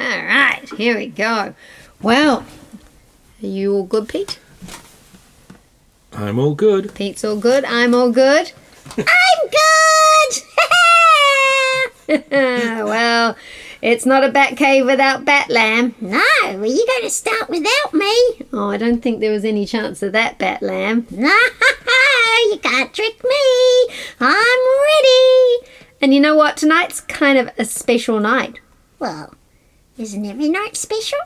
All right, here we go. Well, are you all good, Pete? I'm all good. Pete's all good. I'm all good. I'm good. well, it's not a bat cave without bat lamb. No, are you going to start without me? Oh, I don't think there was any chance of that, bat lamb. No, you can't trick me. I'm ready. And you know what? Tonight's kind of a special night. Well, isn't every night special?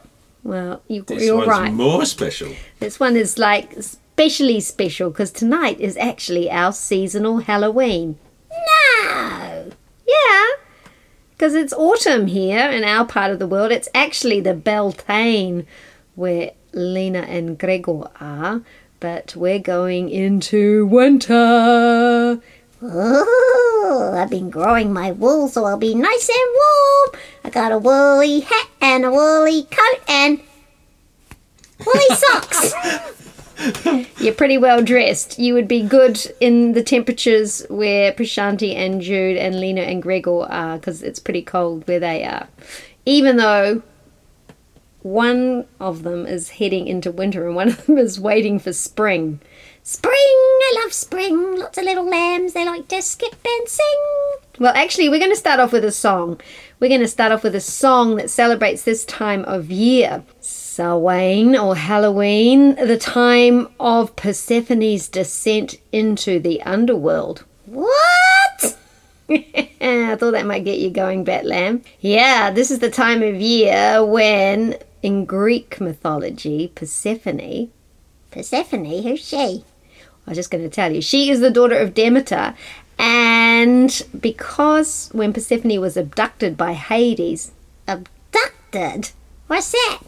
Well, you, This you're one's right. more special. This one is like especially special because tonight is actually our seasonal Halloween. No. Yeah, because it's autumn here in our part of the world. It's actually the Beltane where Lena and Gregor are, but we're going into winter. Oh, I've been growing my wool so I'll be nice and warm. I got a woolly hat and a woolly coat and woolly socks. You're pretty well dressed. You would be good in the temperatures where Prashanti and Jude and Lena and Gregor are because it's pretty cold where they are. Even though one of them is heading into winter and one of them is waiting for spring. Spring, I love spring. Lots of little lambs, they like to skip and sing. Well, actually, we're going to start off with a song. We're going to start off with a song that celebrates this time of year. Samhain or Halloween, the time of Persephone's descent into the underworld. What? I thought that might get you going, Bat Lamb. Yeah, this is the time of year when, in Greek mythology, Persephone, Persephone, who's she? I was just going to tell you, she is the daughter of Demeter, and because when Persephone was abducted by Hades, Abducted? What's that?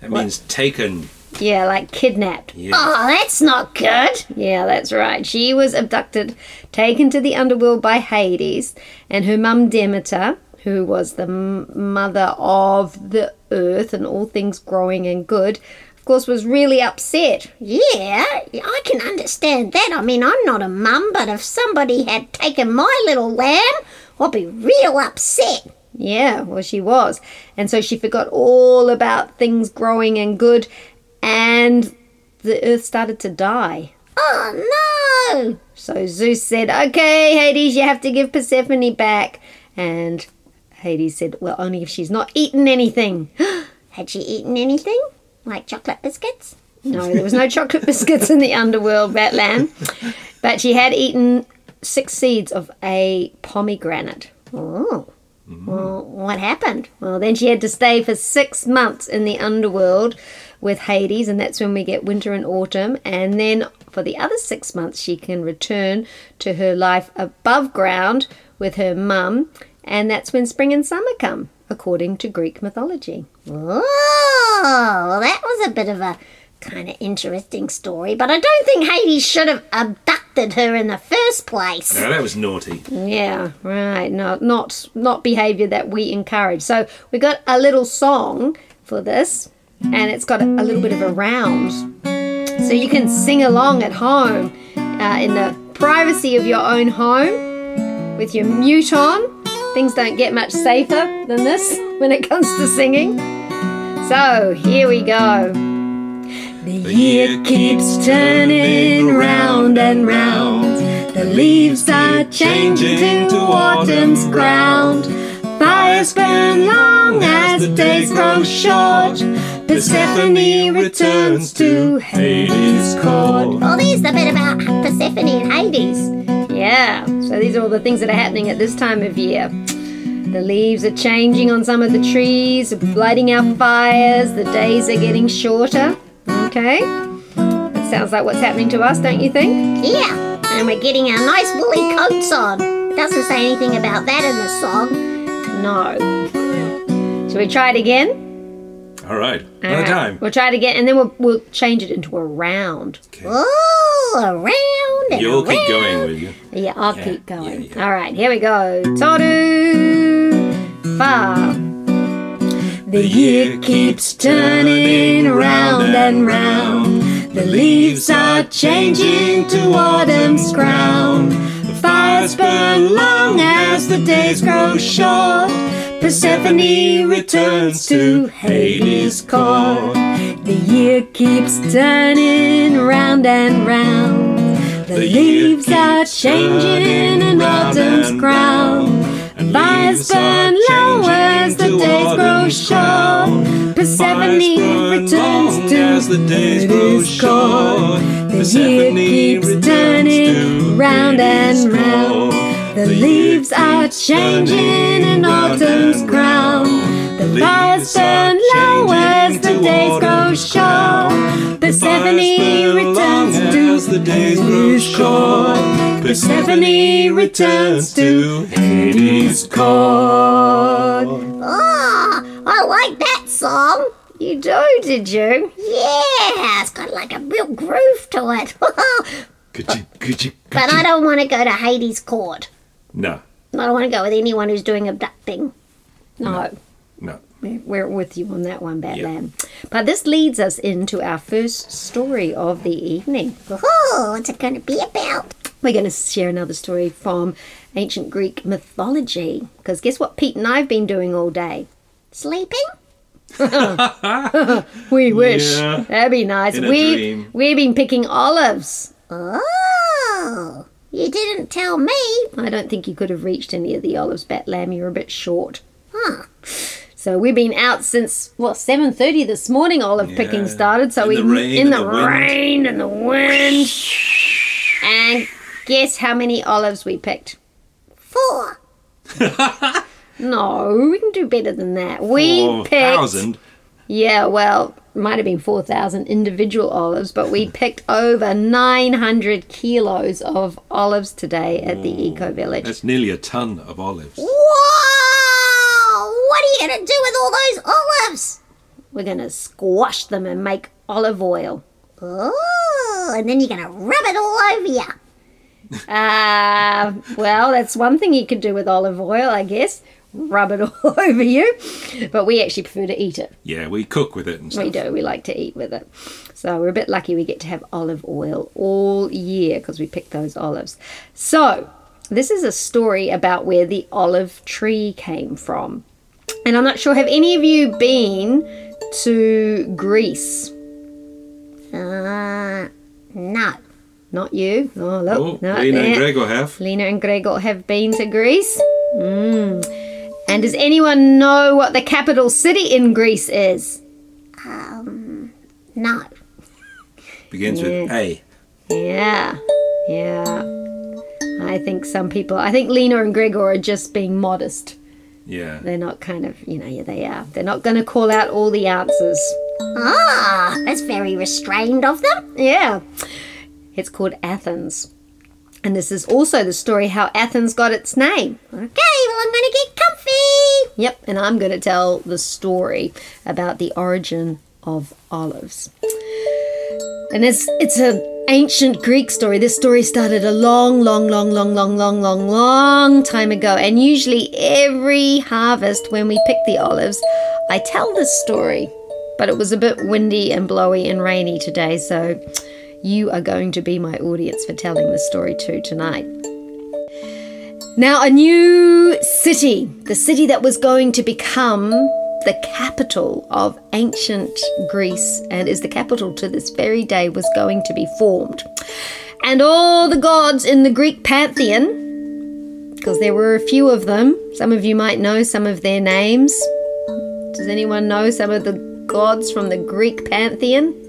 That means taken. yeah, like kidnapped. Yeah. Oh, that's not good. Yeah, that's right. She was abducted, taken to the underworld by Hades, and her mum Demeter, who was the m- mother of the earth and all things growing and good, course, was really upset. Yeah, I can understand that. I mean, I'm not a mum, but if somebody had taken my little lamb, I'd be real upset. Yeah, well, she was. And so she forgot all about things growing and good, and the earth started to die. Oh no! So Zeus said, Okay, Hades, you have to give Persephone back. And Hades said, Well, only if she's not eaten anything. Had she eaten anything? Like chocolate biscuits? No, there was no chocolate biscuits in the underworld, Bat Lamb. But she had eaten six seeds of a pomegranate. Oh. Mm-hmm. Well, what happened? Well, then she had to stay for six months in the underworld with Hades, and that's when we get winter and autumn. And then for the other six months, she can return to her life above ground with her mum, and that's when spring and summer come, according to Greek mythology. Oh, well, that was a bit of a kind of interesting story, but I don't think Hades should have abducted her in the first place. Now, that was naughty. Yeah, right. No, not not behaviour that we encourage. So we got a little song for this, and it's got a, a little bit of a round, so you can sing along at home uh, in the privacy of your own home with your mute on. Things don't get much safer than this when it comes to singing. So here we go. The year keeps turning round and round. The leaves are changing to autumn's ground. Fires burn long as the days grow short. Persephone returns to Hades' court. All these a bit about Persephone and Hades. Yeah, so these are all the things that are happening at this time of year. The leaves are changing on some of the trees, lighting our fires, the days are getting shorter. Okay? That sounds like what's happening to us, don't you think? Yeah, and we're getting our nice woolly coats on. It Doesn't say anything about that in the song. No. Shall we try it again? All right. All Another right, time. We'll try it again, and then we'll we'll change it into a round. Okay. Oh, around and You'll around. keep going, will you? Yeah, I'll Yeah, keep going. yeah, yeah. All right, here we go. Toru The year keeps turning round and round. The leaves are changing to autumn's crown. The fires burn long as the days grow short. Persephone returns to Hades' court. The year keeps turning round and round. The leaves are changing in autumn's crown. Fires burn low as the days grow short. Persephone returns to the days grow short. The year keeps turning round and round. The leaves are changing in autumn's crown. The fires burn low as the days grow short. Persephone returns to the days grow court. Persephone returns to Hades' court. Oh, I like that song. You do, did you? Yeah, it's got like a real groove to it. but Could you, could you, I don't want to go to Hades' court. No, I don't want to go with anyone who's doing abducting. No. no. We're with you on that one, Bat Lamb. But this leads us into our first story of the evening. Oh, what's it going to be about? We're going to share another story from ancient Greek mythology. Because guess what Pete and I've been doing all day? Sleeping? We wish. Yeah. That'd be nice. We. We've been picking olives. Oh, you didn't tell me. I don't think you could have reached any of the olives, Bat Lamb. You're a bit short. Huh. So we've been out since what seven thirty this morning. Olive picking started. So In we the rain in the, the rain and the wind. And guess how many olives we picked? Four. No, we can do better than that. We Four picked. thousand. Yeah, well, might have been four thousand individual olives, but we picked over nine hundred kilos of olives today at the Eco Village. That's nearly a ton of olives. Whoa! What are you going to do with all those olives? We're gonna squash them and make olive oil. Oh, and then you're going to rub it all over you. Uh, well, that's one thing you could do with olive oil, I guess. Rub it all over you. But we actually prefer to eat it. Yeah, we cook with it and stuff. We do. We like to eat with it. So we're a bit lucky we get to have olive oil all year because we pick those olives. So this is a story about where the olive tree came from. And I'm not sure, have any of you been to Greece? Uh, no. Not you? Oh, look. Oh, not Lena and. Gregor have. Lena and Gregor have been to Greece. Mm. And does anyone know what the capital city in Greece is? Um, No. Begins with A. Yeah, yeah. I think some people, I think Lena and Gregor are just being modest. Yeah. They're not kind of, you know, yeah, they are. They're not going to call out all the answers. Ah, that's very restrained of them. Yeah. It's called Athens. And this is also the story how Athens got its name. Okay, well, I'm going to get comfy. Yep, and I'm going to tell the story about the origin of olives. And it's it's an ancient Greek story. This story started a long, long, long, long, long, long, long, long time ago. And usually every harvest when we pick the olives, I tell this story. But it was a bit windy and blowy and rainy today, so you are going to be my audience for telling the story too tonight. Now, a new city, the city that was going to become the capital of ancient Greece and is the capital to this very day, was going to be formed. And all the gods in the Greek pantheon, because there were a few of them, some of you might know some of their names. Does anyone know some of the gods from the Greek pantheon?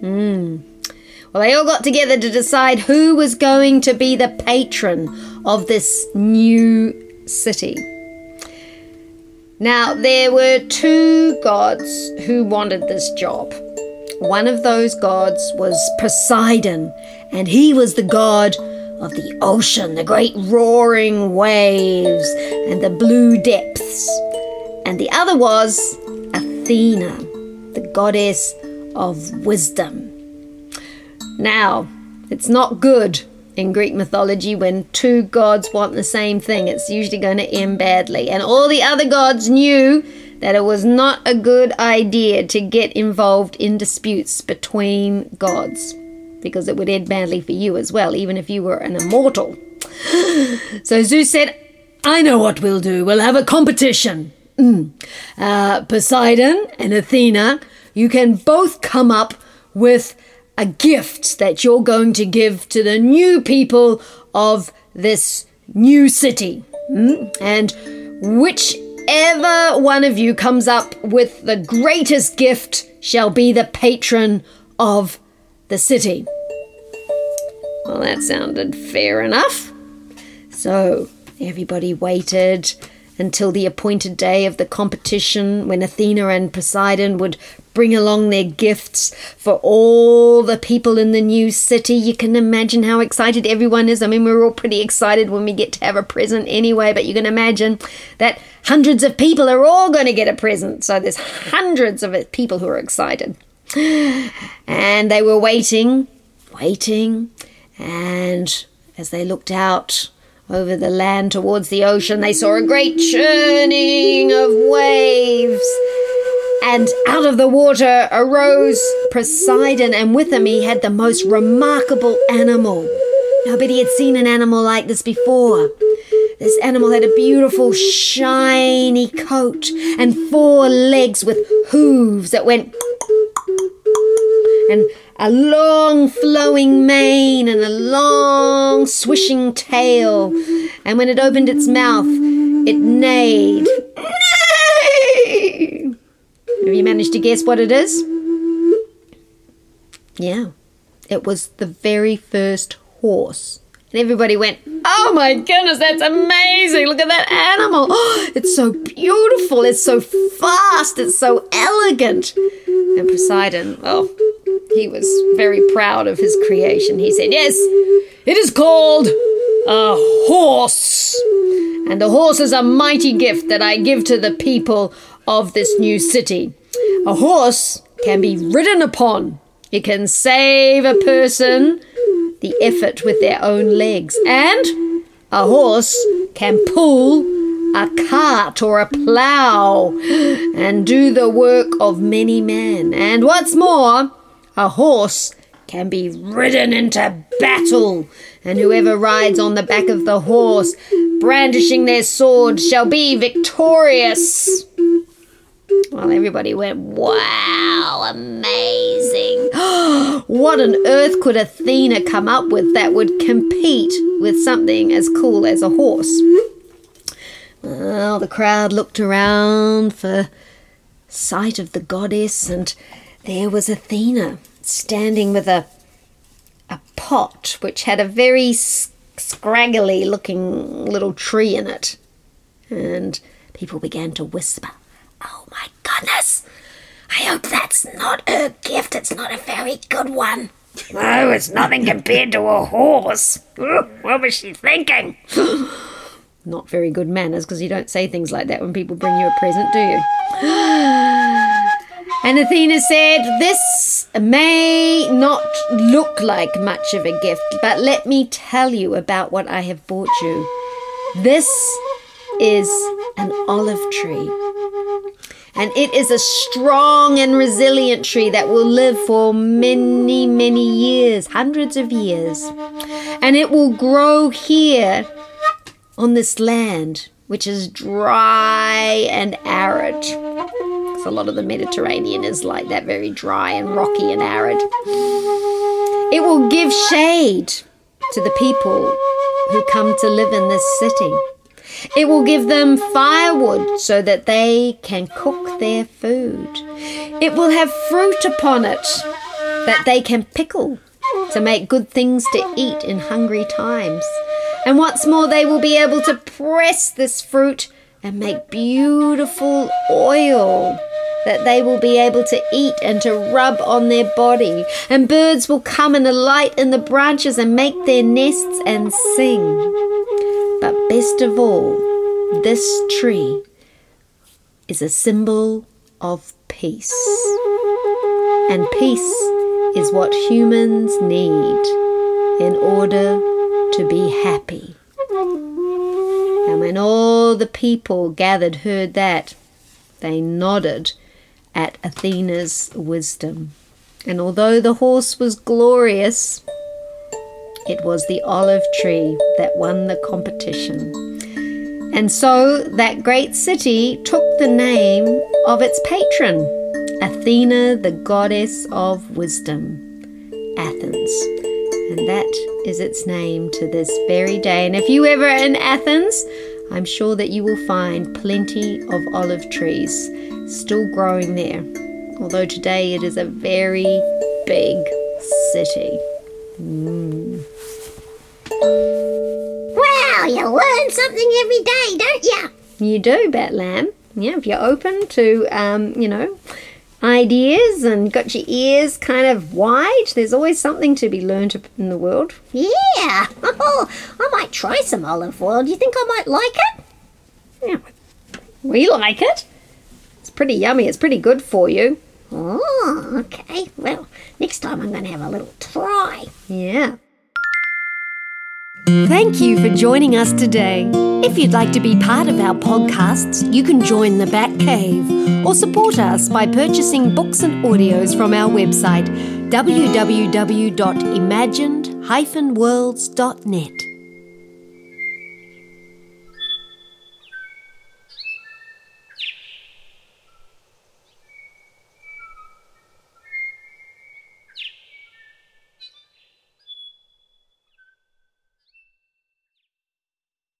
Hmm. Well, they all got together to decide who was going to be the patron of this new city. Now, there were two gods who wanted this job. One of those gods was Poseidon, and he was the god of the ocean, the great roaring waves, and the blue depths. And the other was Athena, the goddess of wisdom. Now, it's not good in Greek mythology when two gods want the same thing. It's usually going to end badly. And all the other gods knew that it was not a good idea to get involved in disputes between gods because it would end badly for you as well, even if you were an immortal. So Zeus said, I know what we'll do. We'll have a competition. Mm. Uh, Poseidon and Athena, you can both come up with a gift that you're going to give to the new people of this new city. Mm? And whichever one of you comes up with the greatest gift shall be the patron of the city. Well, that sounded fair enough. So everybody waited until the appointed day of the competition when Athena and Poseidon would bring along their gifts for all the people in the new city. You can imagine how excited everyone is. I mean, we're all pretty excited when we get to have a present anyway, but you can imagine that hundreds of people are all going to get a present. So there's hundreds of people who are excited. And they were waiting, waiting, and as they looked out over the land towards the ocean, they saw a great churning of waves. And out of the water arose Poseidon, and with him he had the most remarkable animal. Nobody had seen an animal like this before. This animal had a beautiful, shiny coat and four legs with hooves that went and a long flowing mane and a long swishing tail. And when it opened its mouth, it neighed. Have you managed to guess what it is? Yeah, it was the very first horse. And everybody went, Oh my goodness, that's amazing! Look at that animal! Oh, it's so beautiful, it's so fast, it's so elegant. And Poseidon, oh, he was very proud of his creation. He said, Yes, it is called a horse. And the horse is a mighty gift that I give to the people of this new city. A horse can be ridden upon, it can save a person the effort with their own legs. And a horse can pull a cart or a plough and do the work of many men. And what's more, a horse can be ridden into battle, and whoever rides on the back of the horse, brandishing their sword, shall be victorious. Well, everybody went, wow, amazing. what on earth could Athena come up with that would compete with something as cool as a horse? Well, the crowd looked around for sight of the goddess, and there was Athena standing with a a pot which had a very scraggly looking little tree in it. And people began to whisper, Oh my goodness! I hope that's not her gift. It's not a very good one. No, it's nothing compared to a horse. What was she thinking? not very good manners because you don't say things like that when people bring you a present, do you? And Athena said, This may not look like much of a gift, but let me tell you about what I have brought you. This is an olive tree. And it is a strong and resilient tree that will live for many, many years, hundreds of years. And it will grow here on this land, which is dry and arid. Because a lot of the Mediterranean is like that, very dry and rocky and arid. It will give shade to the people who come to live in this city. It will give them firewood so that they can cook their food. It will have fruit upon it that they can pickle to make good things to eat in hungry times. And what's more, they will be able to press this fruit and make beautiful oil that they will be able to eat and to rub on their body. And birds will come and alight in the branches and make their nests and sing. But best of all, this tree is a symbol of peace. And peace is what humans need in order to be happy. And when all the people gathered heard that, they nodded at Athena's wisdom. And although the horse was glorious, it was the olive tree that won the competition. And so that great city took the name of its patron, Athena, the goddess of wisdom, Athens. And that is its name to this very day. And if you ever are in Athens, I'm sure that you will find plenty of olive trees still growing there. Although today it is a very big city. Wow, you learn something every day, don't you? You do, Bat Lamb. Yeah, if you're open to, um, you know, ideas and got your ears kind of wide, there's always something to be learned in the world. Yeah. Oh, I might try some olive oil. Do you think I might like it? Yeah, we like it. It's pretty yummy. It's pretty good for you. Oh, okay. Well, next time I'm going to have a little try. Yeah. Thank you for joining us today. If you'd like to be part of our podcasts, you can join the Batt Cave or support us by purchasing books and audios from our website www.imagined-worlds.net.